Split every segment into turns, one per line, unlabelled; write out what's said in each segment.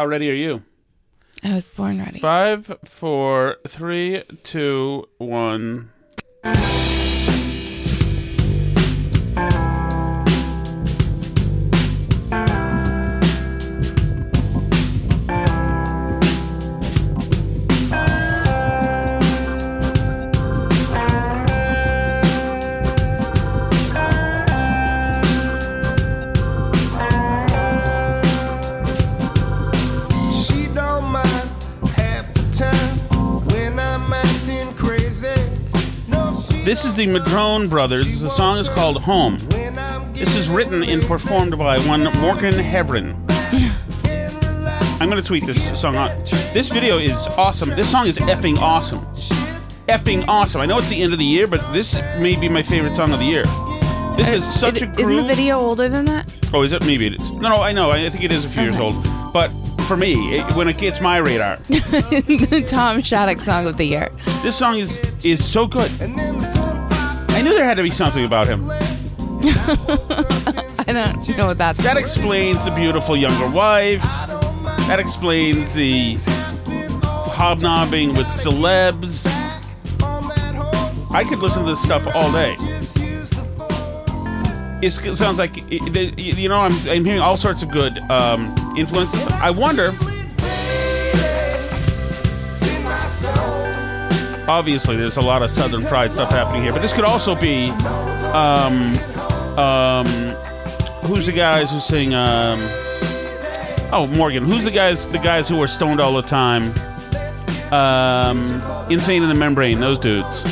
How ready are you?
I was born ready.
Five, four, three, two, one. Uh, is the Madrone Brothers. The song is called Home. This is written and performed by one Morgan Hevrin. I'm going to tweet this song out. This video is awesome. This song is effing awesome. Effing awesome. I know it's the end of the year, but this may be my favorite song of the year. This is such
Uh, It-
a groove.
Isn't the video older than that?
Oh, is it? Maybe it is. No, no, I know. I think it is a few years old. But for me, it, when it gets my radar,
the Tom Shattuck song of the year.
this song is is so good. I knew there had to be something about him.
I don't know what that's.
That explains the beautiful younger wife. That explains the hobnobbing with celebs. I could listen to this stuff all day. It's, it sounds like you know I'm, I'm hearing all sorts of good um, influences. I wonder. Obviously, there's a lot of Southern Pride stuff happening here, but this could also be um, um, who's the guys who sing? Um, oh, Morgan. Who's the guys? The guys who are stoned all the time. Um, Insane in the Membrane. Those dudes.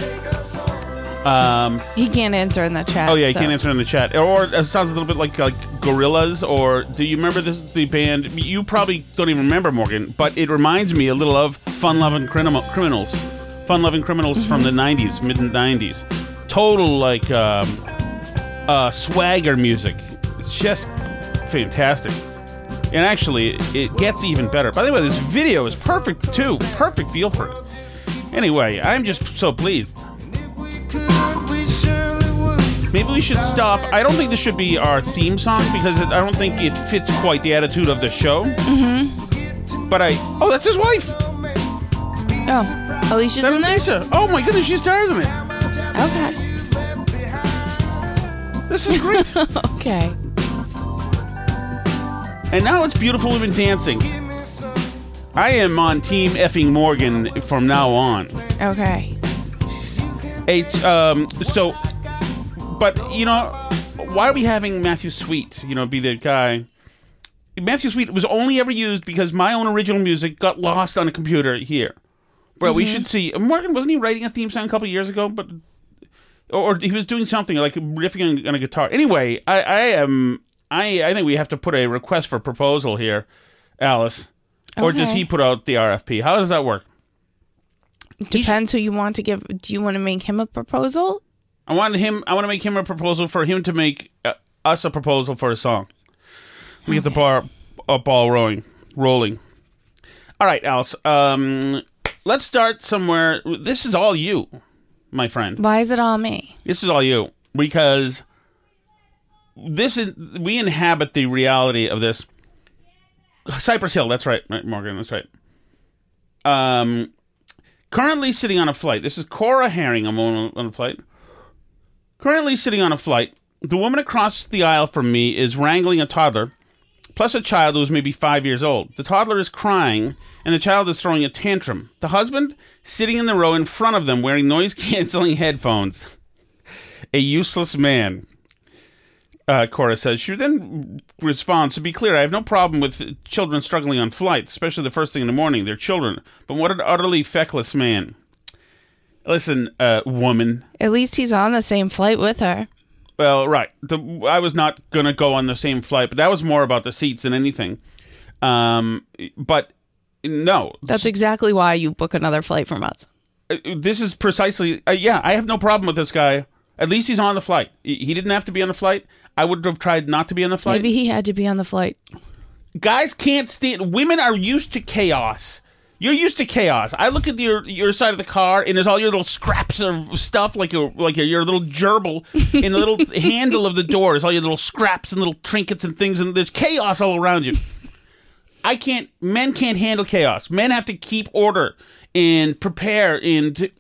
Um,
You can't answer in the chat.
oh yeah, you
so-
can't answer in the chat. Or it sounds a little bit like like Gorillaz. Or do you remember this the band? You probably don't even remember Morgan, but it reminds me a little of Fun Loving Criminals. Fun Loving Criminals from the '90s, mid '90s. Total like um, uh, swagger music. It's just fantastic. And actually, it gets even better. By the way, this video is perfect too. Perfect feel for it. Anyway, I'm just so pleased.
we surely would.
Maybe we should stop. I don't think this should be our theme song because it, I don't think it fits quite the attitude of the show. Mm-hmm. But I. Oh, that's his wife.
Oh, Alicia's in.
Oh my goodness, she stars in it.
Okay.
This is great.
Okay.
and now it's beautiful women dancing. I am on Team effing Morgan from now on.
Okay.
It's um so, but you know, why are we having Matthew Sweet? You know, be the guy. Matthew Sweet was only ever used because my own original music got lost on a computer here. Well, we should see. Morgan wasn't he writing a theme song a couple years ago? But or, or he was doing something like riffing on, on a guitar. Anyway, I, I am. I I think we have to put a request for proposal here, Alice. Okay. Or does he put out the RFP? How does that work?
Depends who you want to give. Do you want to make him a proposal?
I want him. I want to make him a proposal for him to make uh, us a proposal for a song. We get the bar uh, ball rolling, rolling. All right, Alice. Um, let's start somewhere. This is all you, my friend.
Why is it all me?
This is all you because this is we inhabit the reality of this. Cypress Hill. That's right, right, Morgan. That's right. Um, currently sitting on a flight. This is Cora Herring. I'm on, on a flight. Currently sitting on a flight. The woman across the aisle from me is wrangling a toddler, plus a child who is maybe five years old. The toddler is crying, and the child is throwing a tantrum. The husband sitting in the row in front of them wearing noise canceling headphones. A useless man. Uh, Cora says. She then responds, To be clear, I have no problem with children struggling on flights, especially the first thing in the morning. They're children. But what an utterly feckless man. Listen, uh, woman.
At least he's on the same flight with her.
Well, right. The, I was not going to go on the same flight, but that was more about the seats than anything. Um, but no,
That's exactly why you book another flight from us.
uh, this is precisely. Uh, yeah, I have no problem with this guy. At least he's on the flight. He he didn't have to be on the flight. I would have tried not to be on the flight.
Maybe he had to be on the flight.
Guys can't stand. Women are used to chaos. You're used to chaos. I look at your your side of the car, and there's all your little scraps of stuff, like a like a, your little gerbil in the little handle of the door. There's all your little scraps and little trinkets and things, and there's chaos all around you. I can't. Men can't handle chaos. Men have to keep order and prepare and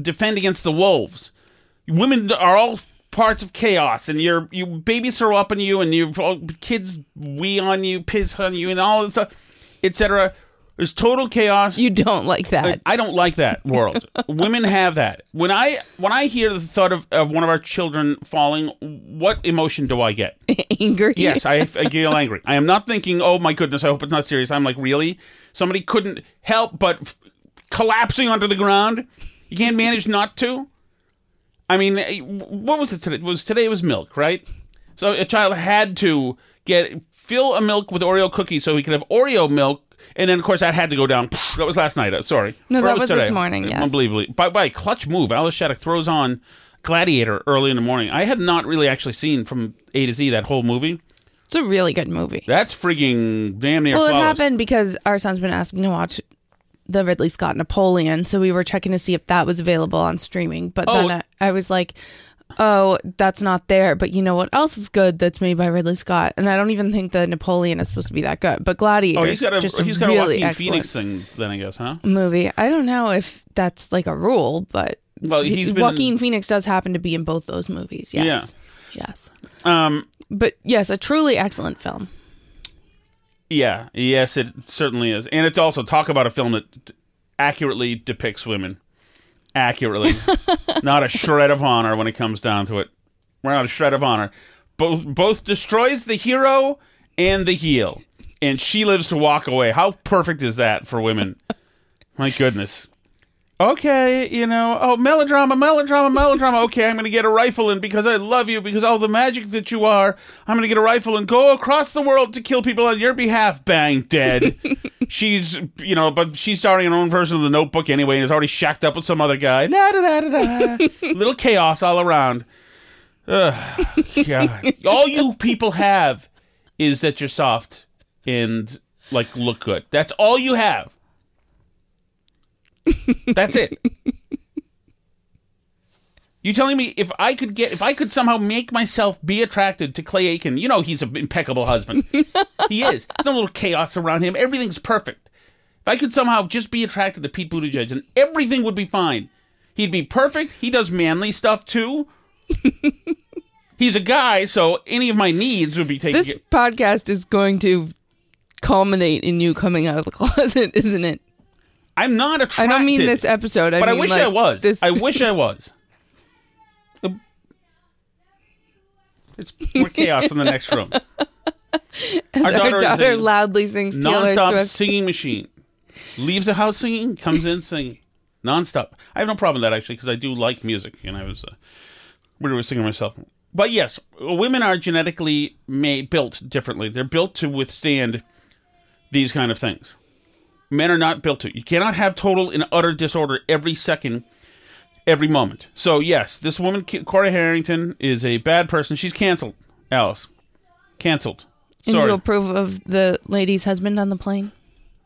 defend against the wolves. Women are all parts of chaos, and your you babies throw up on you, and your kids wee on you, piss on you, and all this stuff, etc. There's total chaos.
You don't like that.
I don't like that world. Women have that. When I when I hear the thought of, of one of our children falling, what emotion do I get?
Angry.
Yes, I, I get angry. I am not thinking, oh my goodness, I hope it's not serious. I'm like, really? Somebody couldn't help but f- collapsing onto the ground? You can't manage not to? I mean, eh, what was it today? It was today was milk, right? So a child had to get fill a milk with Oreo cookies so he could have Oreo milk, and then of course that had to go down. That was last night. uh, Sorry,
No,
Or
that
it
was this morning, yes.
Unbelievably, by by clutch move. Alice Shattuck throws on Gladiator early in the morning. I had not really actually seen from A to Z that whole movie.
It's a really good movie.
That's freaking damn near
well, it happened because our son's been asking to watch the Ridley Scott Napoleon, so we were checking to see if that was available on streaming. But
Oh.
then I, I was like, "Oh, that's not there." But you know what else is good that's made by Ridley Scott? And I don't even think the Napoleon is supposed to be that good. But Gladiator,
Oh, he's got a
just
he's got a
really
Joaquin
excellent
Phoenix thing then, I guess, huh?
movie. I don't know if that's like a rule, but
Well, he's been
Joaquin Phoenix does happen to be in both those movies. Yes, yes.
um
But yes, a truly excellent film.
yeah, yes it certainly is. And it's also talk about a film that accurately depicts women. Accurately. not a shred of honor when it comes down to it. We're not a shred of honor. Both both destroys the hero and the heel. And she lives to walk away. How perfect is that for women? My goodness. Okay, you know, oh, melodrama, melodrama, melodrama. Okay, I'm going to get a rifle and because I love you, because all the magic that you are, I'm going to get a rifle and go across the world to kill people on your behalf. Bang, dead. she's, you know, but she's starting her own version of the notebook anyway and is already shacked up with some other guy. Da, da, da, da. Little chaos all around. Ugh, God. all you people have is that you're soft and like look good. That's all you have. That's it. You telling me if I could get if I could somehow make myself be attracted to Clay Aiken, you know he's an impeccable husband. he is. There's no little chaos around him. Everything's perfect. If I could somehow just be attracted to Pete Buttigieg, and everything would be fine. He'd be perfect. He does manly stuff too. he's a guy, so any of my needs would be taken.
This podcast is going to culminate in you coming out of the closet, isn't it?
I'm not attracted.
I don't mean this episode. I
but I wish
like,
I was.
This,
I wish I was. It's more chaos in the next room.
as
our
our
daughter
daughter,
is
loudly sings Taylor
Non-stop
Swift.
singing machine. Leaves the house singing, comes in singing. nonstop. I have no problem with that actually because I do like music, and I was uh, we were singing myself. But yes, women are genetically made built differently. They're built to withstand these kind of things. Men are not built to. You cannot have total and utter disorder every second, every moment. So yes, this woman, Corey Harrington, is a bad person. She's canceled. Alice, canceled.
And
Sorry.
you approve of the lady's husband on the plane?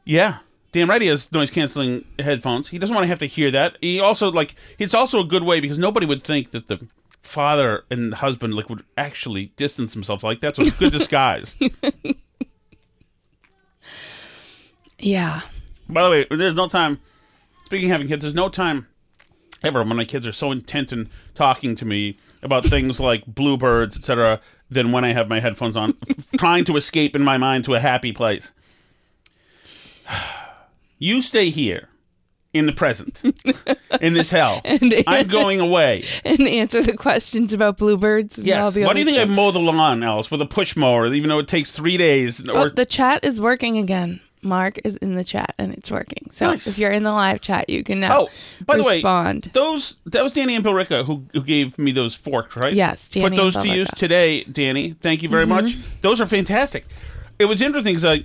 Yeah. Damn right he has noise canceling headphones. He doesn't want to have to hear that. He also like it's also a good way because nobody would think that the father and husband like would actually distance themselves like that. So it's a good disguise.
Yeah.
By the way, there's no time speaking of having kids, there's no time ever when my kids are so intent in talking to me about things like bluebirds, etc., than when I have my headphones on, trying to escape in my mind to a happy place. You stay here in the present, in this hell.
And-
I'm going away.
And answer the questions about bluebirds.
Yes. Why do you think I mow the lawn, Alice, with a push mower, even though it takes three days?
Oh, the chat is working again. Mark is in the chat and it's working. So
Nice.
if you're in the live chat, you can now
Oh, by the way, those that was Danny and Bill Ricca who, who gave me those forks, right?
Yes, Danny
Put those to use today, Danny. Thank you very much. Mm-hmm. Those are fantastic. It was interesting because I,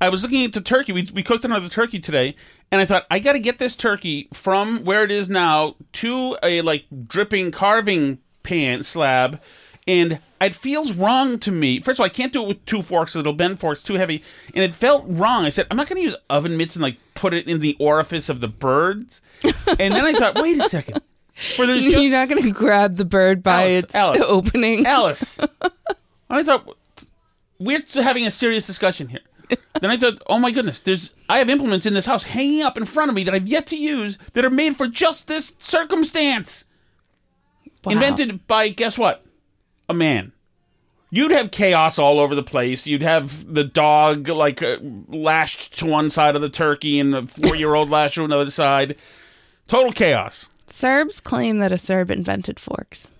I was looking at the turkey. We, we cooked another turkey today, and I thought I got to get this turkey from where it is now to a like dripping carving pan slab, and it feels wrong to me. First of all, I can't do it with two forks; it'll bend forks too heavy, and it felt wrong. I said I'm not going to use oven mitts and like put it in the orifice of the birds, and then I thought, wait a second. For there's just,
You're not going to grab the bird by
Alice,
its
Alice,
opening.
Alice. I thought we're having a serious discussion here. then I thought, oh my goodness, there's I have implements in this house hanging up in front of me that I've yet to use that are made for just this circumstance.
Wow.
Invented by guess what? A man. You'd have chaos all over the place. You'd have the dog like uh, lashed to one side of the turkey and the four-year-old lashed to another side. Total chaos.
Serbs claim that a Serb invented forks.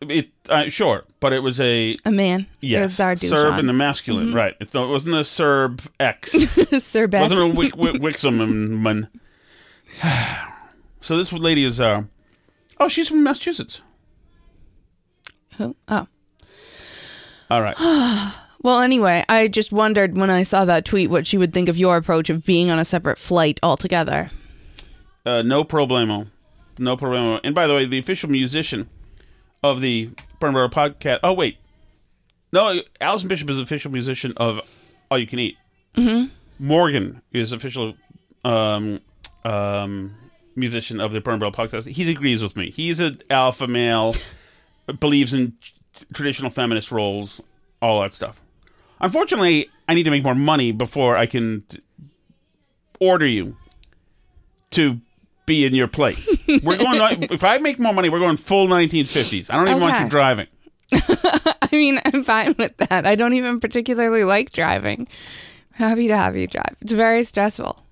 It uh, sure, but it was a
A man.
Yes, Serb in the masculine,
Mm-hmm.
right? It, it wasn't a Serb X. Serb
Serbet.
wasn't a Wick, Wick, So this lady is, uh, oh, she's from Massachusetts.
Who? Oh.
All right.
Well, anyway, I just wondered when I saw that tweet what she would think of your approach of being on a separate flight altogether.
Uh, no problemo. No problemo. And by the way, the official musician of the Burn Barrel podcast. Oh, wait. No, Alison Bishop is the official musician of All You Can Eat. Mm-hmm. Morgan is official um, um, musician of the Burn Barrel podcast. He agrees with me. He's an alpha male, believes in traditional feminist roles, all that stuff. Unfortunately, I need to make more money before I can t- order you to be in your place. We're going. If I make more money, we're going full 1950s. I don't even want you driving.
I mean, I'm fine with that. I don't even particularly like driving. Happy to have you drive. It's very stressful.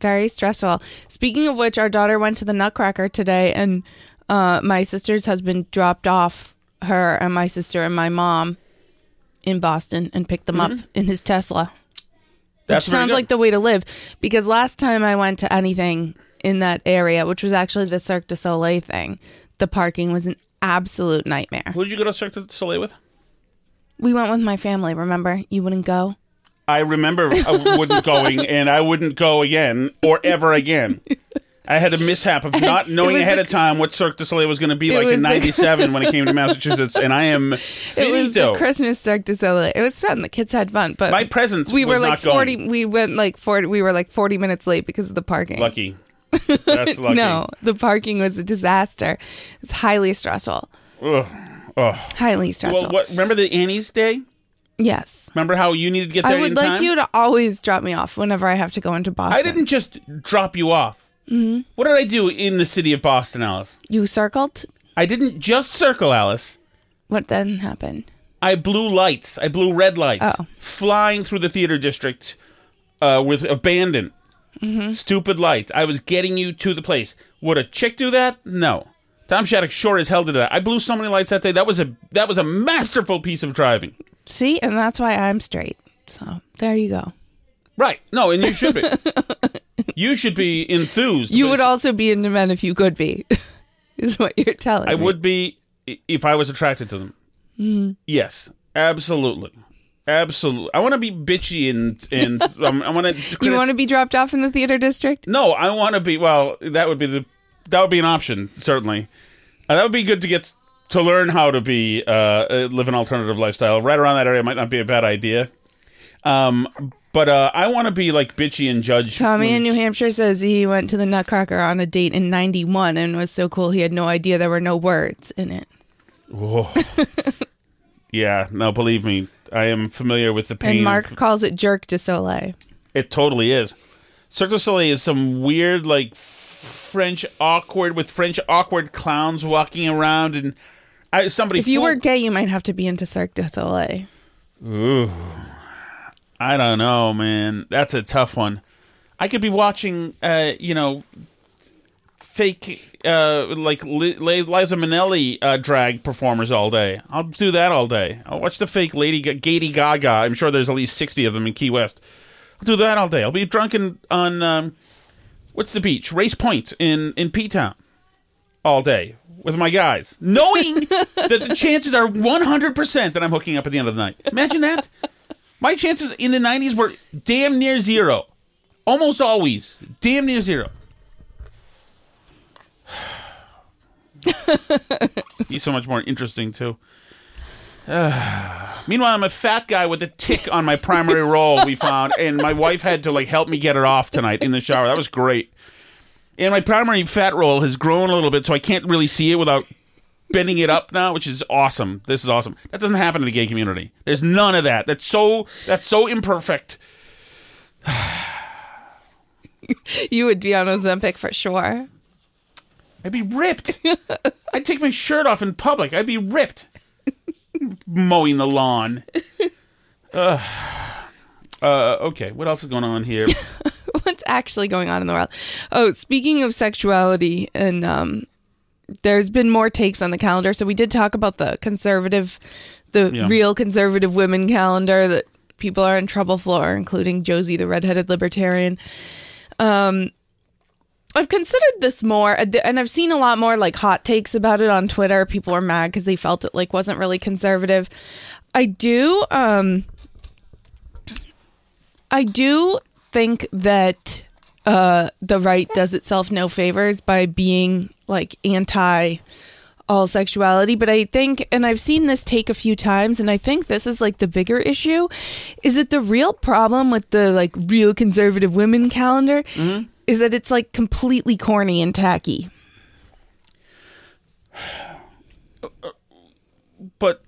Very stressful. Speaking of which, our daughter went to the Nutcracker today, and uh, my sister's husband dropped off her and my sister and my mom in Boston and picked them up in his Tesla.
That
sounds
good.
like the way to live. Because last time I went to anything in that area, which was actually the Cirque du Soleil thing, the parking was an absolute nightmare.
Who did you go to Cirque du Soleil with?
We went with my family, remember? You wouldn't go?
I remember I wouldn't going, and I wouldn't go again or ever again. I had a mishap of not knowing ahead
the-
of time what Cirque du Soleil was going to be like in '97 when it came to Massachusetts, and I am
It was the. Christmas Cirque du Soleil. It was fun. The kids had fun, but
My presence
we were
was
like
not going.
forty. We went like forty. We were like forty minutes late because of the parking.
Lucky. That's lucky.
No, the parking was a disaster. It's highly stressful.
Ugh. Ugh.
Highly stressful.
Well, what? Remember the Annie's Day?
Yes.
Remember how you needed to get there
I would like
time?
you to always drop me off whenever I have to go into Boston.
I didn't just drop you off. Mm-hmm. What did I do in the city of Boston, Alice?
You circled.
I didn't just circle, Alice.
What then happened?
I blew lights. I blew red lights,
Oh.
flying through the theater district uh, with abandon.
Mm-hmm.
Stupid lights. I was getting you to the place. Would a chick do that? No. Tom Shattuck sure as hell did that. I blew so many lights that day. That was a that was a masterful piece of driving.
See, and that's why I'm straight. So there you go.
Right. No, and you should be. You should be enthused.
You would also be into men if you could be, is what you're telling me.
I
me.
would be if I was attracted to them.
Mm-hmm.
Yes, absolutely, absolutely. I want to be bitchy and and um, I want to.
You want to be dropped off in the theater district?
No, I want to be. Well, that would be the that would be an option certainly. Uh, that would be good to get to learn how to be uh, uh, live an alternative lifestyle. Right around that area might not be a bad idea. Um, but uh, I want to be like bitchy and judge.
Tommy in New Hampshire says he went to the Nutcracker on a date in '91 and was so cool he had no idea there were no words in it.
Whoa. yeah, no, believe me, I am familiar with the pain.
And Mark
of-
calls it jerk de soleil.
It totally is. Cirque du Soleil is some weird, like French awkward with French awkward clowns walking around, and I, somebody.
If you were gay, you might have to be into Cirque du Soleil.
Ooh, I don't know, man. That's a tough one. I could be watching, uh, you know, fake, uh, like Li- Li- Liza Minnelli uh, drag performers all day. I'll do that all day. I'll watch the fake Lady Ga- Gady Gaga. I'm sure there's at least sixty of them in Key West. I'll do that all day. I'll be drunk in, on um, what's the beach? Race Point in in P Town all day with my guys, knowing that the chances are 100% that I'm hooking up at the end of the night. Imagine that. My chances in the 90s were damn near zero. Almost always. Damn near zero. He's so much more interesting, too. Meanwhile, I'm a fat guy with a tick on my primary role we found, and my wife had to like help me get it off tonight in the shower. That was great. And my primary fat roll has grown a little bit, so I can't really see it without bending it up now, which is awesome. This is awesome. That doesn't happen in the gay community. There's none of that. That's so that's so imperfect.
You would be on Ozempic for sure.
I'd be ripped. I'd take my shirt off in public. I'd be ripped. Mowing the lawn. Uh, uh, okay, what else is going on here?
What's actually going on in the world? Oh, speaking of sexuality, and um, there's been more takes on the calendar. So we did talk about the conservative, the
Yeah.
real conservative women calendar that people are in trouble for, including Josie, the redheaded libertarian. Um, I've considered this more, and I've seen a lot more like hot takes about it on Twitter. People were mad because they felt it like wasn't really conservative. I do, um, I do think that uh, the right does itself no favors by being like anti all sexuality but i think and i've seen this take a few times and i think this is like the bigger issue is that the real problem with the like real conservative women calendar mm-hmm. is that it's like completely corny and tacky
but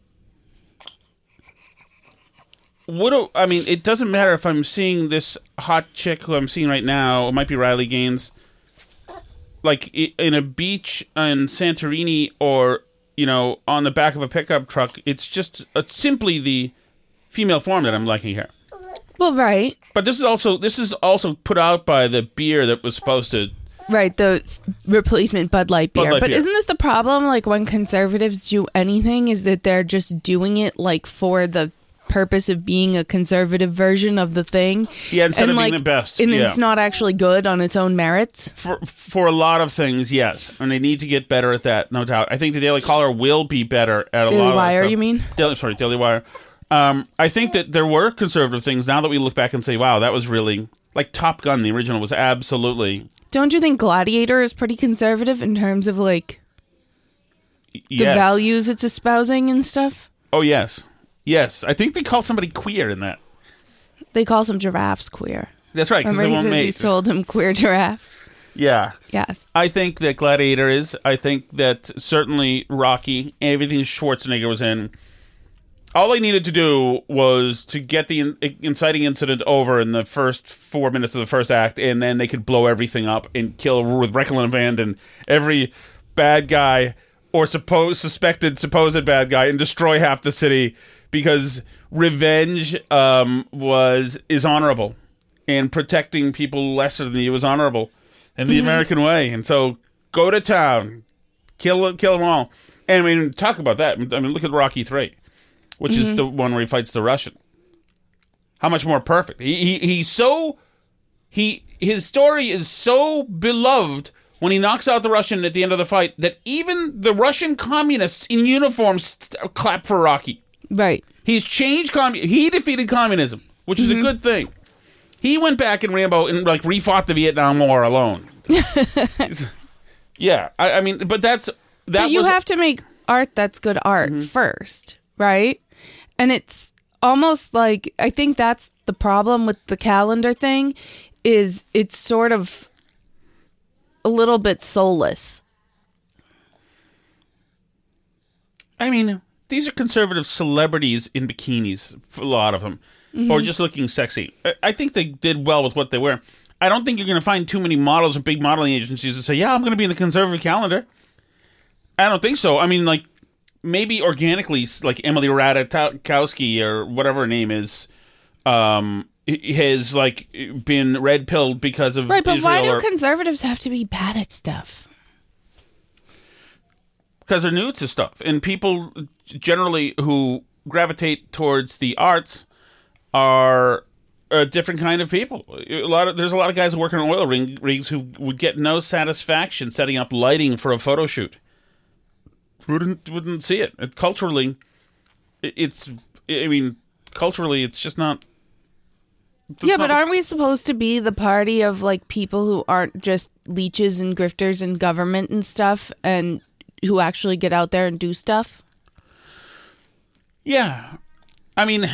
what do I mean? It doesn't matter if I'm seeing this hot chick who I'm seeing right now. It might be Riley Gaines, like in a beach in Santorini, or you know, on the back of a pickup truck. It's just it's simply the female form that I'm liking here.
well right
But this is also this is also put out by the beer that was supposed to.
right the replacement bud light
Bud
beer
Light
but
beer.
isn't this the problem like when conservatives do anything is that they're just doing it like for the purpose of being a conservative version of the thing
Yeah, instead
and
of being
like
the best,
and
yeah.
it's not actually good on its own merits
for for a lot of things, yes, and they need to get better at that, no doubt. I think the Daily Caller will be better at a
Daily
lot of that
Wire, you mean?
Daily, sorry, Daily Wire. Um, I think that there were conservative things. Now that we look back and say, "Wow, that was really like Top Gun." The original was absolutely
Don't you think Gladiator is pretty conservative in terms of like the
yes.
values it's espousing and stuff?
Oh yes, yes. I think they call somebody queer in that.
They call some giraffes queer.
That's right. Because
Remember
they
he said he sold him queer giraffes?
Yeah.
Yes.
I think that Gladiator is. I think that certainly Rocky, everything Schwarzenegger was in. All they needed to do was to get the in- inciting incident over in the first four minutes of the first act, and then they could blow everything up and kill with reckless abandon every bad guy or supposed suspected supposed bad guy and destroy half the city because revenge um, was is honorable and protecting people lesser than you was honorable in the American way. And so go to town, kill kill them all. And I mean, talk about that. I mean, look at Rocky Three, which is the one where he fights the Russian. How much more perfect? He, he he's so he his story is so beloved when he knocks out the Russian at the end of the fight that even the Russian communists in uniforms clap for Rocky.
Right.
He's changed commun. He defeated communism, which is a good thing. He went back in Rambo and like refought the Vietnam War alone. yeah, I, I mean, but that's that.
but you
was,
have to make art that's good art
Mm-hmm.
first, right? And it's almost like I think that's the problem with the calendar thing is it's sort of a little bit soulless.
I mean, these are conservative celebrities in bikinis, a lot of them, or just looking sexy. I, think they did well with what they wear. I don't think you're going to find too many models and big modeling agencies that say, "Yeah, I'm going to be in the conservative calendar." I don't think so. I mean, like maybe organically, like Emily Ratajkowski or whatever her name is, um, has like been red pilled because of
Right, but why do
or-
conservatives have to be bad at stuff?
Because they're new to stuff. And people generally who gravitate towards the arts are a different kind of people. A lot of there's a lot of guys who work in oil ring, rigs who would get no satisfaction setting up lighting for a photo shoot. Wouldn't wouldn't see it, it culturally it's i mean culturally it's just not
Yeah, but aren't we supposed to be the party of like people who aren't just leeches and grifters and government and stuff? And who actually get out there and do stuff?
yeah i mean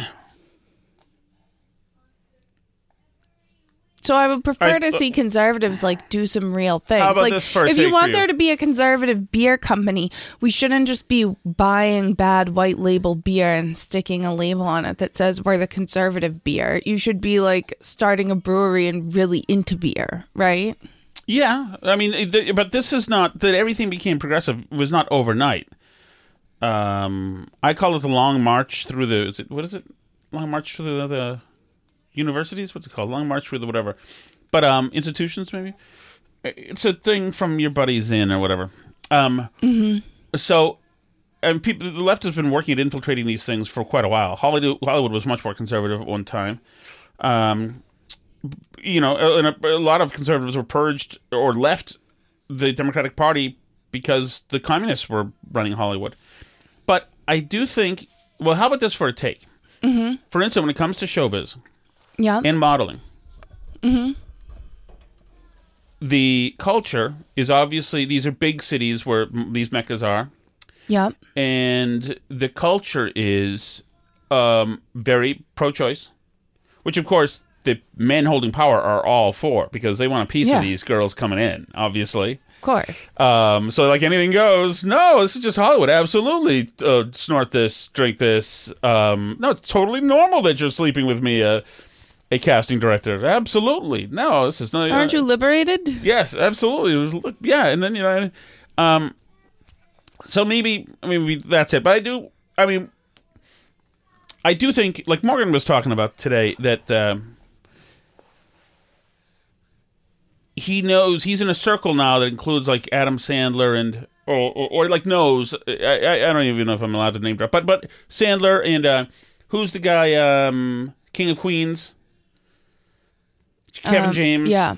So I would prefer to see conservatives like do some real things. Like if you want
you?
there to be a conservative beer company, we shouldn't just be buying bad white label beer and sticking a label on it that says we're the conservative beer. You should be like starting a brewery and really into beer, right?
Yeah, I mean, th- but this is not that everything became progressive was not overnight. Um, I call it the long march through the. Is it what is it? Long march through the, the universities. What's it called? Long march through the whatever. But um, institutions maybe. It's a thing from your buddies in or whatever. Um, so. And people, the left has been working at infiltrating these things for quite a while. Hollywood, Hollywood was much more conservative at one time. Um, you know, and a, a lot of conservatives were purged or left the Democratic Party because the communists were running Hollywood. But I do think, well, how about this for a take? Mm-hmm. For instance, when it comes to showbiz
Yeah.
and modeling, the culture is obviously these are big cities where m- these meccas are,
yeah.
and the culture is um, very pro-choice, which of course the men holding power are all for because they want a piece
Yeah.
of these girls coming in, obviously.
Of course.
Um, so like anything goes. No, this is just Hollywood. Absolutely, uh, snort this, drink this. Um, no, it's totally normal that you're sleeping with me, uh, a casting director. Absolutely, no, this is not.
Aren't you liberated?
Yes, absolutely. Yeah, and then you know, um, so maybe I mean we, that's it. But I do. I mean, I do think like Morgan was talking about today that. Um, he knows he's in a circle now that includes like Adam Sandler and or or, or like knows I, I don't even know if I'm allowed to name drop but but Sandler and uh who's the guy um King of Queens? Kevin
Um,
James.
Yeah.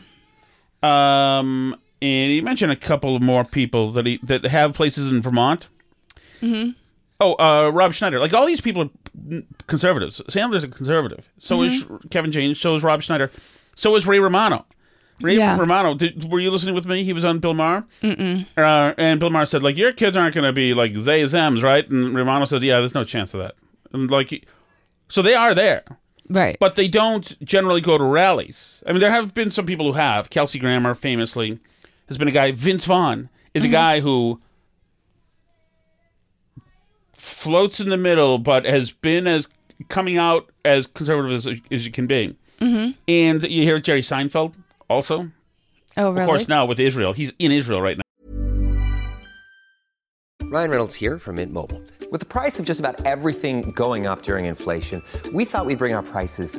um and he mentioned a couple of more people that he that have places in Vermont. Mm-hmm. oh uh Rob Schneider. Like all these people are conservatives. Sandler's a conservative. So is Kevin James. So is Rob Schneider. So is Ray Romano Ray
Yeah.
Romano, did, were you listening with me? He was on Bill Maher. Uh, and Bill Maher said, like, your kids aren't going to be like Zay Zems, right? And Romano said, yeah, there's no chance of that. And like, so they are there,
Right.
but they don't generally go to rallies. I mean, there have been some people who have. Kelsey Grammer, famously, has been a guy. Vince Vaughn is a guy who floats in the middle, but has been as coming out as conservative as, as you can be. Mm-hmm. And you hear Jerry Seinfeld also.
oh, really?
Of course, now with Israel, he's in Israel right now.
Ryan Reynolds here from Mint Mobile. With the price of just about everything going up during inflation, we thought we'd bring our prices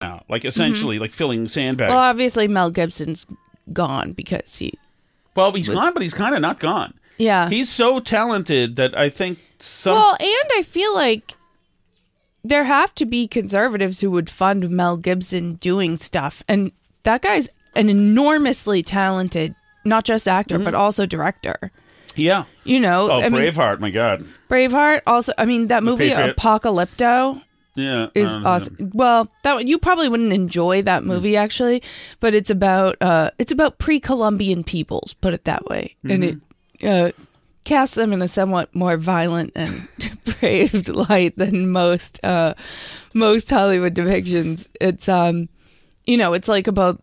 Now, like mm-hmm. essentially, like filling sandbags.
Well, obviously Mel Gibson's gone because he.
Well he's gone, but he's kind of not gone.
Yeah.
He's so talented that I think some.
well, and I feel like there have to be conservatives who would fund Mel Gibson doing stuff, and that guy's an enormously talented, not just actor mm-hmm. but also director.
yeah.
You know,
Oh,
I mean,
Braveheart, my God.
Braveheart. Also, I mean, that movie
Patriot.
Apocalypto.
Yeah.
is
um,
awesome. Well, that you probably wouldn't enjoy that movie actually, but it's about uh it's about pre-Columbian peoples, put it that way. And it uh casts them in a somewhat more violent and depraved light than most uh most Hollywood depictions. It's um you know, it's like about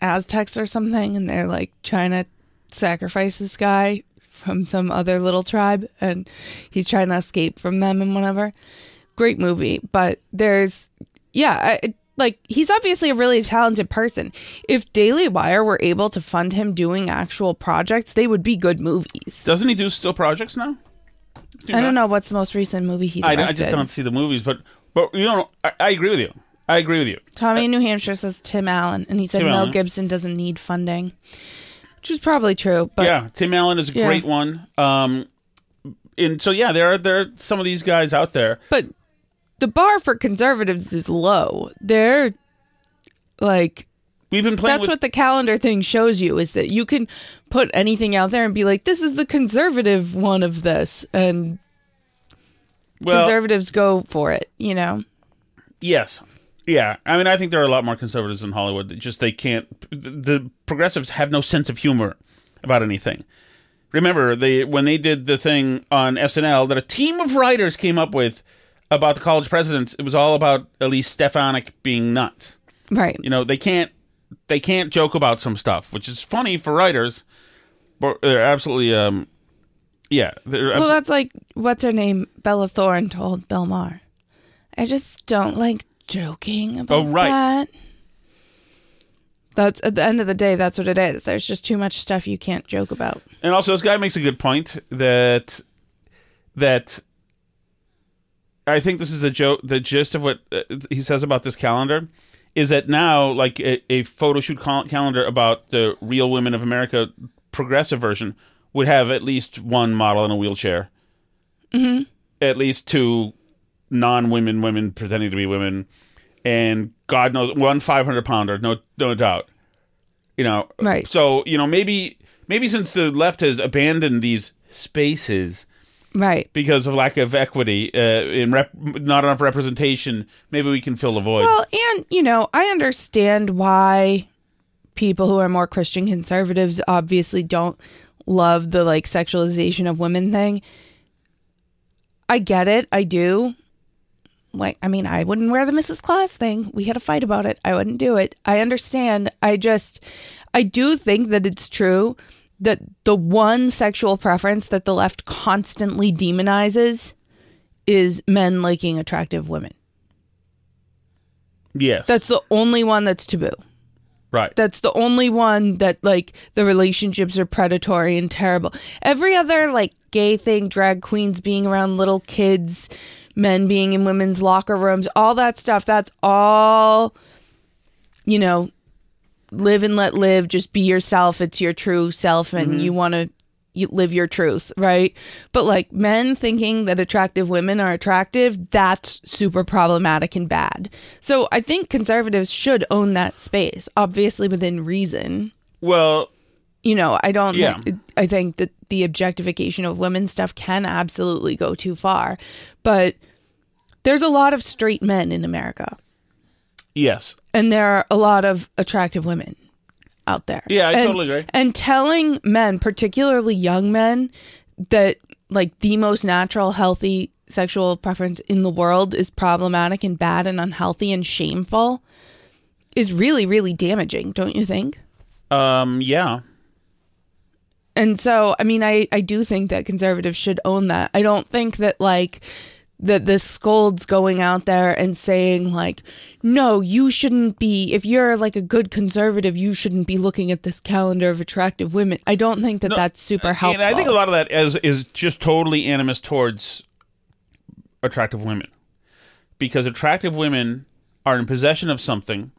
Aztecs or something and they're like trying to sacrifice this guy from some other little tribe and he's trying to escape from them and whatever great movie, but there's yeah, I, like he's obviously a really talented person. If Daily Wire were able to fund him doing actual projects, they would be good movies.
Doesn't he do still projects now? Do
I don't know what's the most recent movie he
I. I just don't see the movies, but but you know, I, I agree with you. I agree with you.
Tommy in New Hampshire says Tim Allen, and he said
Tim
Mel
Allen.
Gibson doesn't need funding, which is probably true. But
yeah, Tim Allen is a
Yeah.
great one. Um, and so yeah, there are there are some of these guys out there.
but the bar for conservatives is low. They're like
We've been playing
that's
with
what the calendar thing shows you is that you can put anything out there and be like, this is the conservative one of this, and
well,
conservatives go for it. You know,
Yes. Yeah. I mean, I think there are a lot more conservatives in Hollywood. Just they can't. The the progressives have no sense of humor about anything. Remember, they when they did the thing on SNL that a team of writers came up with about the college presidents. It was all about Elise Stefanik being nuts.
right?
You know, they can't they can't joke about some stuff, which is funny for writers, but they're absolutely um, yeah. They're
Well, that's like what's her name? Bella Thorne told Bill Maher. I just don't like joking about
Oh, right.
that. That's at the end of the day. That's what it is. There's just too much stuff you can't joke about.
And also, this guy makes a good point that that I think this is a joke. The gist of what uh, he says about this calendar is that now, like a, a photo shoot cal- calendar about the Real Women of America progressive version would have at least one model in a wheelchair, mm-hmm. at least two non-women women pretending to be women, and God knows one 500 pounder, no no doubt. You know,
Right.
So you know, maybe maybe since the left has abandoned these spaces
Right.
because of lack of equity uh, in rep- not enough representation, maybe we can fill the void.
Well, and you know, I understand why people who are more Christian conservatives obviously don't love the like sexualization of women thing. I get it. I do. Like, I mean, I wouldn't wear the Mrs. Claus thing. We had a fight about it. I wouldn't do it. I understand. I just, I do think that it's true that the one sexual preference that the left constantly demonizes is men liking attractive women.
yes,
That's the only one that's taboo.
right.
That's the only one that like the relationships are predatory and terrible. Every other like gay thing, drag queens being around little kids, men being in women's locker rooms, all that stuff, that's all you know, live and let live, just be yourself. It's your true self and mm-hmm. you want to you live your truth, right? But like men thinking that attractive women are attractive, that's super problematic and bad. So I think conservatives should own that space, obviously within reason.
well,
You know, I don't
Yeah.
I think that the objectification of women stuff can absolutely go too far. But there's a lot of straight men in America
yes,
and there are a lot of attractive women. out there.
Yeah, I
And-
totally agree.
And telling men, particularly young men, that like the most natural, healthy sexual preference in the world is problematic and bad and unhealthy and shameful is really, really damaging, don't you think?
Um, yeah.
And so, I mean, I, I do think that conservatives should own that. I don't think that, like, that the scolds going out there and saying, like, no, you shouldn't be, if you're like a good conservative, you shouldn't be looking at this calendar of attractive women. I don't think that
No,
that's super helpful.
And I think a lot of that is is just totally animus towards attractive women, because attractive women are in possession of something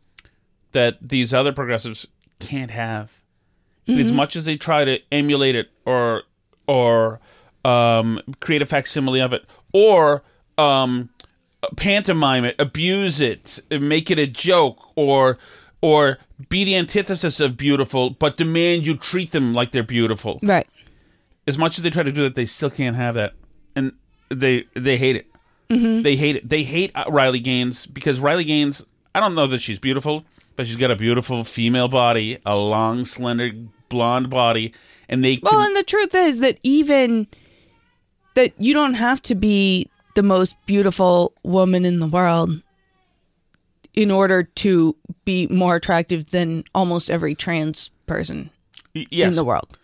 that these other progressives can't have. And As much as they try to emulate it or or um, create a facsimile of it or um, pantomime it, abuse it, make it a joke, or or be the antithesis of beautiful, but demand you treat them like they're beautiful.
Right.
As much as they try to do that, they still can't have that, and they they hate it.
Mhm.
They hate it. They hate uh, Riley Gaines because Riley Gaines. I don't know that she's beautiful, but she's got a beautiful female body, a long, slender, blonde body, and they.
Well,
can-
and the truth is that even that you don't have to be the most beautiful woman in the world in order to be more attractive than almost every trans person
yes.
in the world.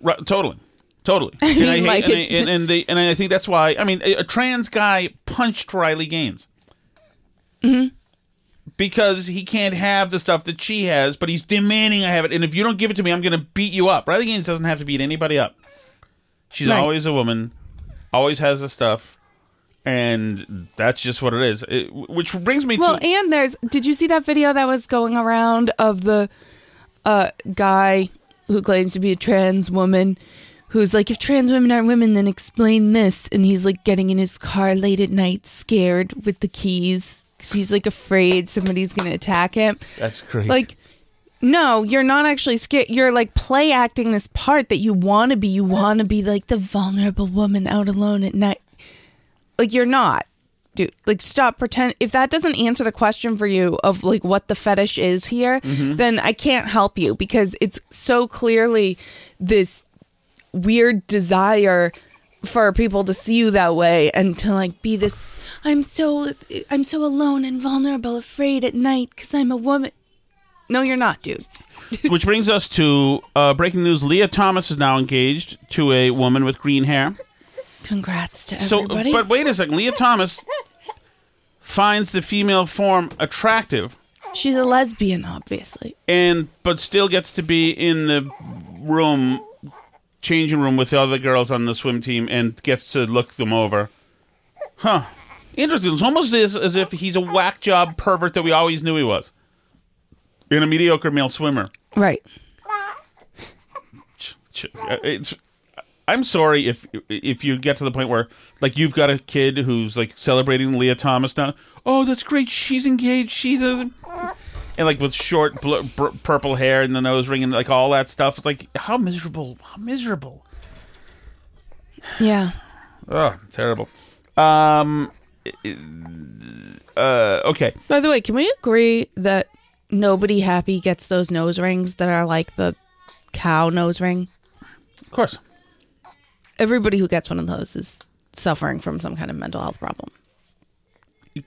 Right, totally, totally.
I
and,
mean,
hate-
like,
and, I- and, and they and I think that's why. I mean, a, a trans guy punched Riley Gaines
Mhm.
because he can't have the stuff that she has, but he's demanding I have it. And if you don't give it to me, I'm going to beat you up. Riley Gaines doesn't have to beat anybody up. She's
Right.
always a woman, always has the stuff, and that's just what it is. It- which brings me
Well,
to
and there's did you see that video that was going around of the uh guy who claims to be a trans woman who's like if trans women aren't women then explain this and he's like getting in his car late at night scared with the keys cuz he's like afraid somebody's going to attack him.
that's crazy.
Like no, you're not actually scared. You're like play acting this part that you want to be. You want to be like the vulnerable woman out alone at night. Like you're not, dude. Like stop pretend. If that doesn't answer the question for you of like what the fetish is here,
Mhm.
then I can't help you because it's so clearly this weird desire for people to see you that way and to like be this I'm so I'm so alone and vulnerable afraid at night cuz I'm a woman. No, you're not, dude.
which brings us to uh, breaking news: Lia Thomas is now engaged to a woman with green hair.
Congrats to
So,
everybody.
but wait a second. Lia Thomas finds the female form attractive,
She's a lesbian, obviously.
and but still gets to be in the room, changing room with the other girls on the swim team, and gets to look them over. Huh? Interesting. It's almost as, as if he's a whack job pervert that we always knew he was, and a mediocre male swimmer.
Right.
Uh, It's, I'm sorry if if you get to the point where like you've got a kid who's like celebrating Lia Thomas now. Oh, that's great. She's engaged. She's a, and like with short bl- br- purple hair and the nose ring and like all that stuff. It's like how miserable. How miserable.
Yeah.
Oh, terrible. Um. Uh. Okay.
By the way, can we agree that nobody happy gets those nose rings that are like the cow nose ring?
Of course.
Everybody who gets one of those is suffering from some kind of mental health problem.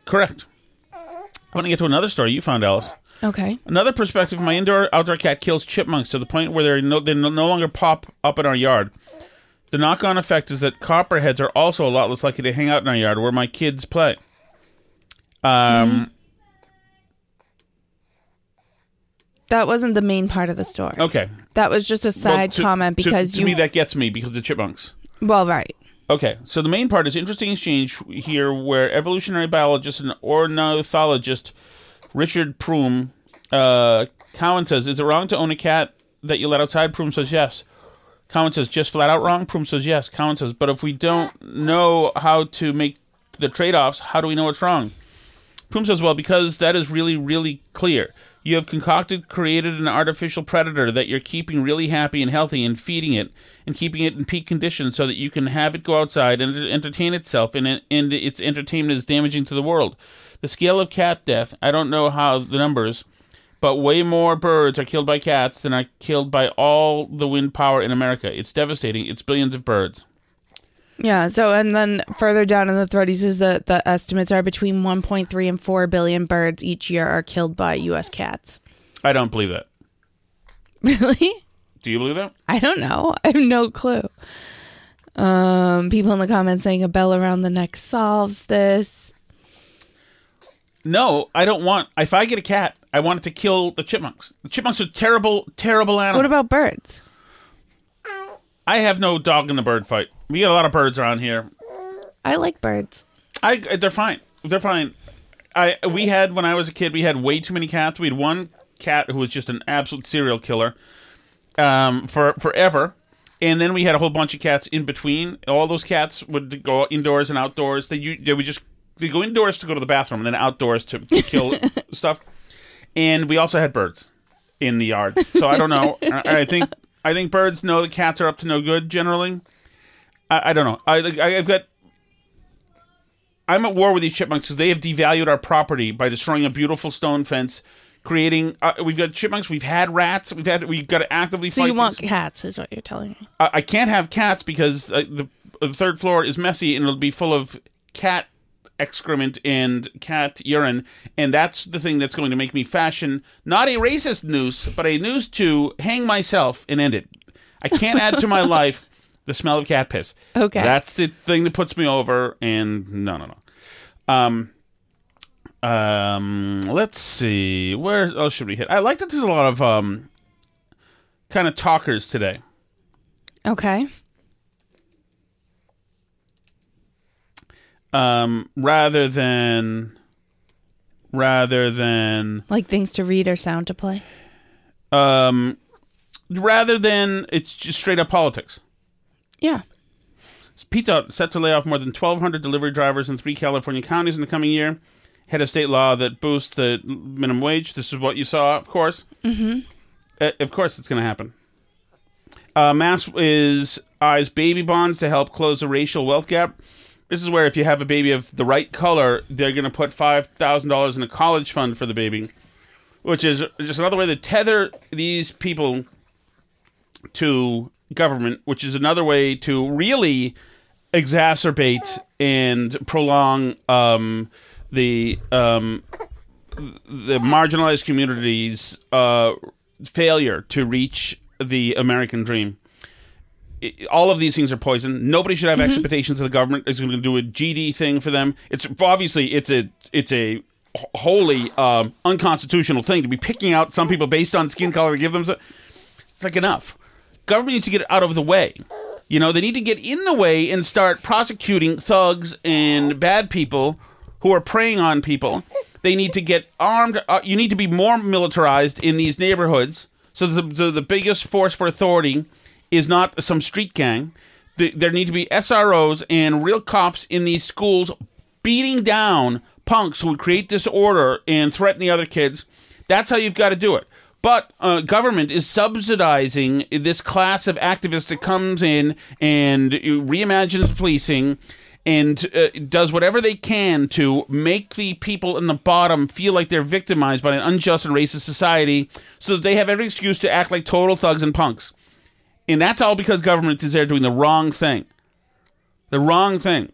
Correct. I want to get to another story you found, Alice.
Okay.
Another perspective: My indoor outdoor cat kills chipmunks to the point where they're no, they no longer pop up in our yard. The knock-on effect is that copperheads are also a lot less likely to hang out in our yard where my kids play. Um.
That wasn't the main part of the story.
Okay.
That was just a side
Well, to-
comment
to-
because
to,
you
me that gets me because the chipmunks.
Well, right.
Okay, so the main part is interesting exchange here where evolutionary biologist and ornithologist Richard Prum, uh, Cowen says, Is it wrong to own a cat that you let outside? Prum says yes. Cowen says, Just flat out wrong? Prum says yes. Cowen says, But if we don't know how to make the trade offs, how do we know it's wrong? Prum says, Well, because that is really, really clear. You have concocted, created an artificial predator that you're keeping really happy and healthy and feeding it and keeping it in peak condition so that you can have it go outside and entertain itself, and, and its entertainment is damaging to the world. The scale of cat death, I don't know how the numbers, but way more birds are killed by cats than are killed by all the wind power in America. It's devastating. It's billions of birds.
Yeah. So, and then further down in the thread, he says that the estimates are between 1.3 and 4 billion birds each year are killed by U.S. cats.
I don't believe that.
Really?
Do you believe that?
I don't know. I have no clue. Um, people in the comments saying a bell around the neck solves this.
No, I don't want. If I get a cat, I want it to kill the chipmunks. The chipmunks are terrible, terrible animals.
What about birds?
I have no dog in the bird fight. We got a lot of birds around here.
I like birds.
I they're fine. They're fine. I we had when I was a kid, we had way too many cats. We had one cat who was just an absolute serial killer, um, for forever. And then we had a whole bunch of cats in between. All those cats would go indoors and outdoors. They u- they would just they go indoors to go to the bathroom and then outdoors to, to kill stuff. And we also had birds in the yard. So I don't know. I, I think I think birds know that cats are up to no good generally. I, I don't know. I I've got I'm at war with these chipmunks because they have devalued our property by destroying a beautiful stone fence, creating. Uh, we've got chipmunks. We've had rats. We've had. We've got to actively.
So
fight
you want
these.
cats, is what you're telling me.
I, I can't have cats because uh, the, the third floor is messy and it'll be full of cat excrement and cat urine, and that's the thing that's going to make me fashion not a racist noose, but a noose to hang myself and end it. I can't add to my life the smell of cat piss.
Okay.
that's the thing that puts me over. And no, no, no. Um, um, let's see. Where else should we hit? I like that there's a lot of um, kind of talkers today.
Okay.
um, rather than rather than
Like things to read or sound to play.
um, rather than it's just straight up politics.
Yeah.
Pizza Hut set to lay off more than 1,200 delivery drivers in three California counties in the coming year. Head of state law that boosts the minimum wage. This is what you saw, of course. Mm-hmm. Uh, of course, it's going to happen. Uh, Mass is eyes baby bonds to help close the racial wealth gap. This is where if you have a baby of the right color, they're going to put five thousand dollars in a college fund for the baby, which is just another way to tether these people to government, which is another way to really exacerbate and prolong um, the um, the marginalized communities' uh, failure to reach the American dream. All of these things are poison. Nobody should have expectations that the government is going to do a GD thing for them. It's obviously it's a it's a wholly um, unconstitutional thing to be picking out some people based on skin color to give them. so- It's like enough. Government needs to get out of the way. You know, they need to get in the way and start prosecuting thugs and bad people who are preying on people. They need to get armed. Uh, you need to be more militarized in these neighborhoods. So the, the biggest force for authority is not some street gang. The, there need to be SROs and real cops in these schools beating down punks who would create disorder and threaten the other kids. That's how you've got to do it. But uh, government is subsidizing this class of activists that comes in and reimagines policing and uh, does whatever they can to make the people in the bottom feel like they're victimized by an unjust and racist society so that they have every excuse to act like total thugs and punks. And that's all because government is there doing the wrong thing. The wrong thing.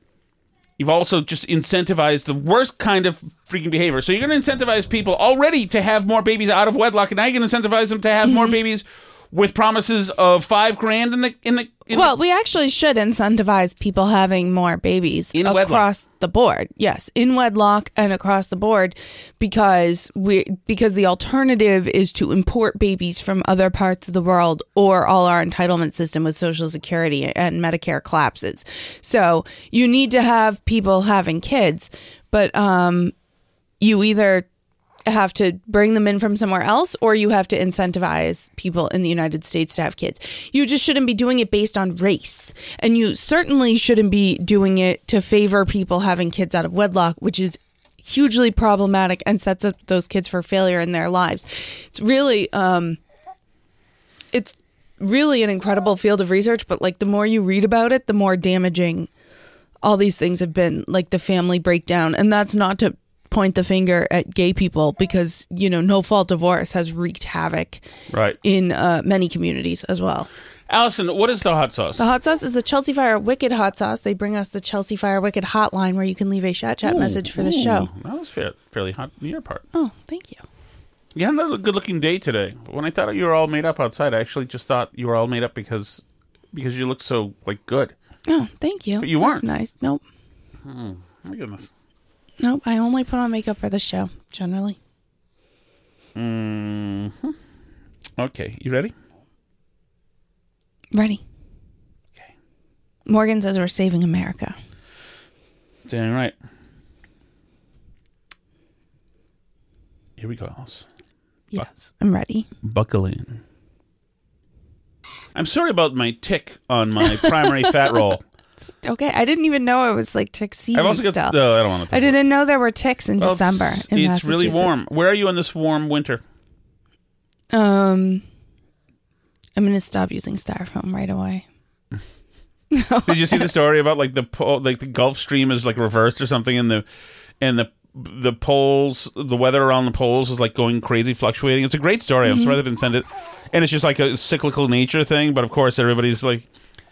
You've also just incentivized the worst kind of freaking behavior. So you're going to incentivize people already to have more babies out of wedlock, and now you're going to incentivize them to have more mm-hmm. babies with promises of five grand in the in the. In
Well, we actually should incentivize people having more babies
In wedlock.
across the board. Yes, in wedlock and across the board because we because the alternative is to import babies from other parts of the world or all our entitlement system with social security and Medicare collapses. So, you need to have people having kids, but um you either have to bring them in from somewhere else or you have to incentivize people in the United States to have kids. You just shouldn't be doing it based on race. And you certainly shouldn't be doing it to favor people having kids out of wedlock, which is hugely problematic and sets up those kids for failure in their lives. It's really um it's really an incredible field of research, but like the more you read about it, the more damaging all these things have been, like the family breakdown. And that's not to point the finger at gay people because you know no fault divorce has wreaked havoc
Right.
in uh, many communities as well.
Allison, what is the hot sauce?
The hot sauce is the Chelsea Fire Wicked hot sauce. They bring us the Chelsea Fire Wicked hotline where you can leave a chat chat message for the show.
That was fair, fairly hot on your part.
Oh, thank you.
You had a good looking day today. When I thought you were all made up outside, I actually just thought you were all made up because because you look so like good.
Oh, thank you.
But you
That's
weren't.
nice. Nope.
Oh, my goodness.
Nope. I only put on makeup for the show generally.
hmm Okay, you ready?
Ready. Okay. Morgan says we're saving America.
Damn right. Here we go, Alice.
Yes, I'm ready.
Buckle in. I'm sorry about my tick on my primary fat roll.
Okay, I didn't even know it was like tick season
I've also got.
still.
No, I don't want to.
I didn't know there were ticks in
Well,
December. in
it's really warm. Where are you in this warm winter?
Um, I'm gonna stop using styrofoam right away.
Did you see the story about like the pole, like the Gulf Stream is like reversed or something, and the and the the poles, the weather around the poles is like going crazy, fluctuating. It's a great story. I'm
Mhm.
sorry I didn't send it, and it's just like a cyclical nature thing. But of course, everybody's like,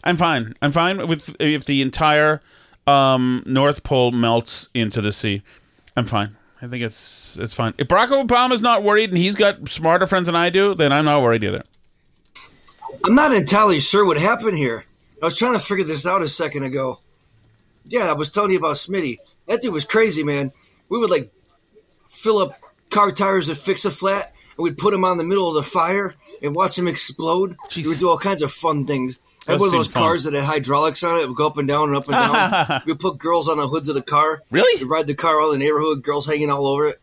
I'm fine. I'm fine with if the entire um, North Pole melts into the sea. I'm fine. I think it's it's fine. If Barack Obama's not worried and he's got smarter friends than I do, then I'm not worried either.
I'm not entirely sure what happened here. I was trying to figure this out a second ago. Yeah, I was telling you about Smitty. That dude was crazy, man. We would like fill up car tires and fix a flat, and we'd put him on the middle of the fire and watch him explode. We would do all kinds of fun things. I had one of those
fun.
cars that had hydraulics on it. It would go up and down and up and down. we'd put girls on the hoods of the car.
Really?
We'd ride the car all the neighborhood, girls hanging all over it.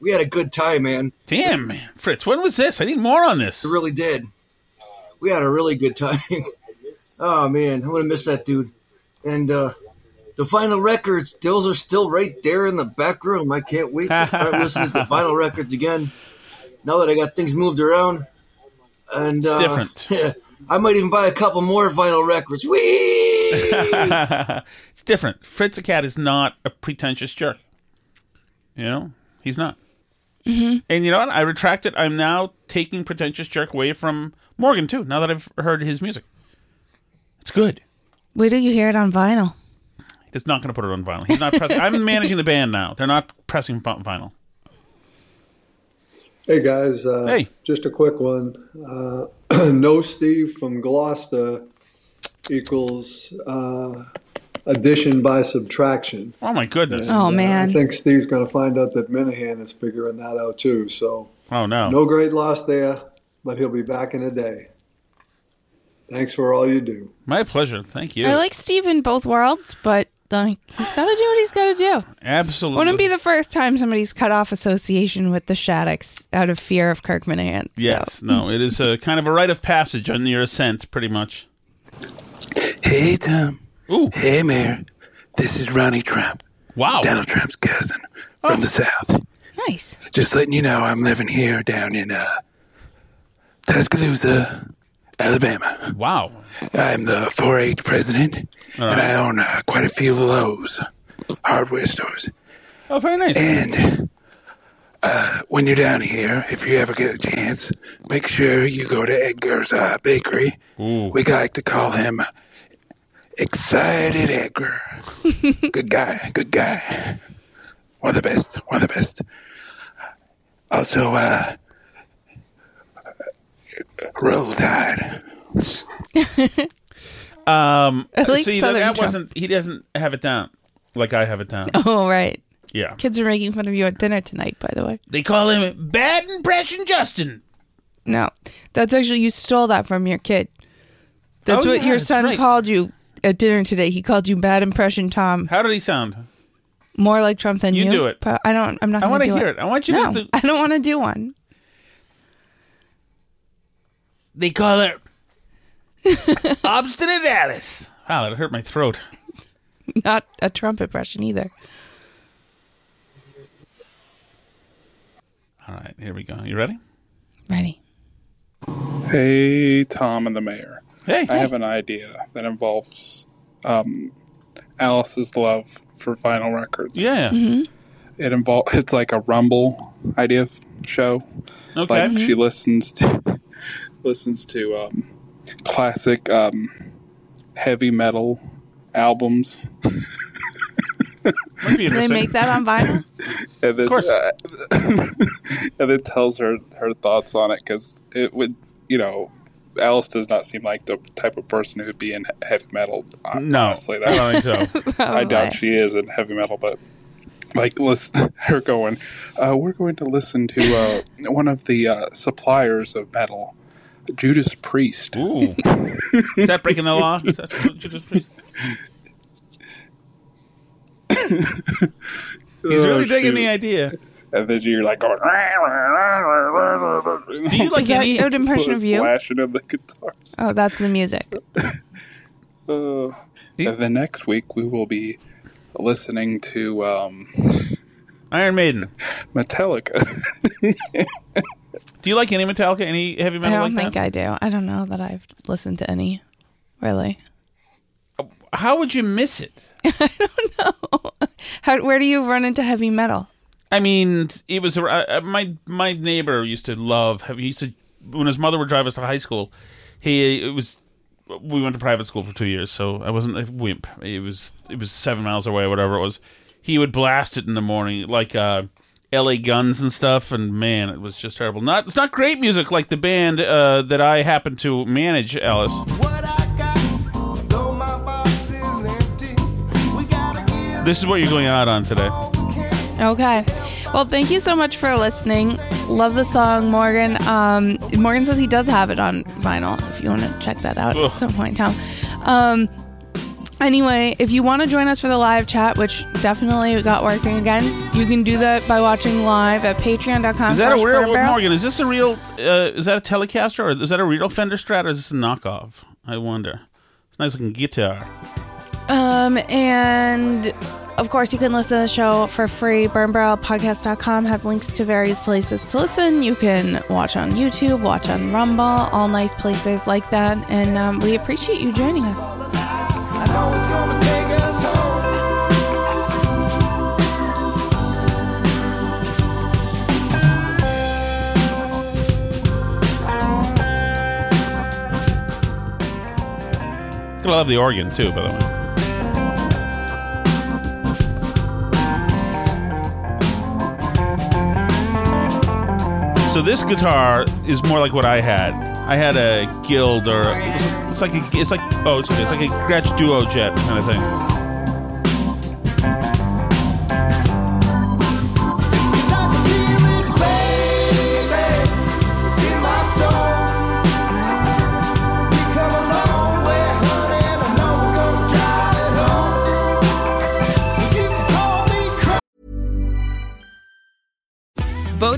We had a good time, man.
Damn, man, Fritz, when was this? I need more on this.
We really did. We had a really good time. oh man, I'm gonna miss that dude. And uh the vinyl records, those are still right there in the back room. I can't wait to start listening to vinyl records again. Now that I got things moved around. And
It's
uh,
different.
I might even buy a couple more vinyl records. Whee!
it's different. Fritz the cat is not a pretentious jerk. You know, he's not.
Mm-hmm.
And you know what? I retract it. I'm now taking pretentious jerk away from Morgan too. Now that I've heard his music, it's good.
Wait till you hear it on vinyl.
He's not going to put it on vinyl. He's not pressing. I'm managing the band now. They're not pressing vinyl.
Hey guys, uh,
Hey.
just a quick one. Uh, no Steve from Gloucester equals uh, addition by subtraction.
Oh my goodness.
Oh,
Uh,
man.
I think Steve's going to find out that Minihane is figuring that out too. So
Oh no.
no great loss there, but he'll be back in a day. Thanks for all you do.
My pleasure. Thank you.
I like Steve in both worlds, but like he's got to do what he's got to do.
Absolutely.
Wouldn't be the first time somebody's cut off association with the Shattucks out of fear of Kirk Minihane.
Yes. No. It is a kind of a rite of passage on your ascent, pretty much.
Hey, Tom.
Ooh.
Hey, Mayor. This is Ronnie Trump.
Wow.
Donald Trump's cousin from the South.
Nice.
Just letting you know I'm living here down in uh, Tuscaloosa, Alabama.
Wow.
I'm the 4 H president,
All
and. I own uh, quite a few of those hardware stores.
Oh, very nice.
And uh, when you're down here, if you ever get a chance, make sure you go to Edgar's uh, Bakery.
Ooh.
We like to call him Excited Edgar. good guy, good guy. One of the best, one of the best. Also, uh, Roll Tide.
Um,
I like
see, that,
Southern
that
Trump.
wasn't. He doesn't have it down like I have it down.
Oh right.
Yeah.
Kids are making fun of you at dinner tonight, by the way.
They call him Bad Impression Justin.
No, that's actually you stole that from your kid. That's
Oh,
what
yeah,
your
that's
son
right.
called you at dinner today. He called you bad impression Tom.
How did he sound?
More like Trump than you.
You do it.
But I don't. I'm not.
I
want
wanna hear it. I want you to
no,
do-
I don't want to do one.
They call her Obstinate Alice. Wow, that hurt my throat.
Not a Trump impression either.
All right, here we go. You ready?
Ready.
Hey, Tom and the mayor.
Hey.
I have an idea that involves um, Alice's love for vinyl records.
Yeah.
Mm-hmm.
it involves it's like a rumble idea show.
Okay.
Like she listens to listens to um, classic um, heavy metal albums.
Do they make that on vinyl?
and then,
Of course.
uh, and it tells her her thoughts on it because it would, you know, Alice does not seem like the type of person who would be in heavy metal. hon-
No,
honestly,
I don't think so.
I doubt she is in heavy metal, but like, listen, her going, uh, we're going to listen to uh, one of the uh, suppliers of metal, Judas Priest.
Ooh. Is that breaking the law? Is that what you just please? He's
Oh,
really digging
shoot.
the idea.
And then you're like going.
Do you like
Is that impression of you?
Flashing of the guitars.
Oh, that's the music.
Uh, and then next week we will be listening to um,
Iron Maiden.
Metallica.
Do you like any Metallica? Any heavy metal?
I don't
like
think
that?
I do. I don't know that I've listened to any. Really?
How would you miss it? I don't know.
How, where do you run into heavy metal?
I mean, it was uh, uh, my my neighbor used to love. He used to when his mother would drive us to high school. He it was we went to private school for two years, so I wasn't a wimp. It was it was seven miles away, whatever it was. He would blast it in the morning, like uh, L.A. Guns and stuff, and man, it was just terrible. Not it's not great music like the band uh, that I happen to manage, Alice. This is what you're going out on today.
Okay. Well, thank you so much for listening. Love the song, Morgan. Um, Morgan says he does have it on vinyl if you want to check that out
Ugh.
at some point in time. Um, anyway, if you want to join us for the live chat, which definitely got working again, you can do that by watching live at patreon.com.
Is that a real Morgan? Is this a real? Uh, is that a Telecaster or is that a real Fender Strat or is this a knockoff? I wonder. It's a nice looking guitar.
Um, and of course, you can listen to the show for free. BurnBarrelPodcast.com has links to various places to listen. You can watch on YouTube, watch on Rumble, all nice places like that. And um, we appreciate you joining us.
I
love the organ too, by the way. So this guitar is more like what I had. I had a Guild or it's like a, it's like oh it's, it's like a Gretsch Duo Jet kind of thing.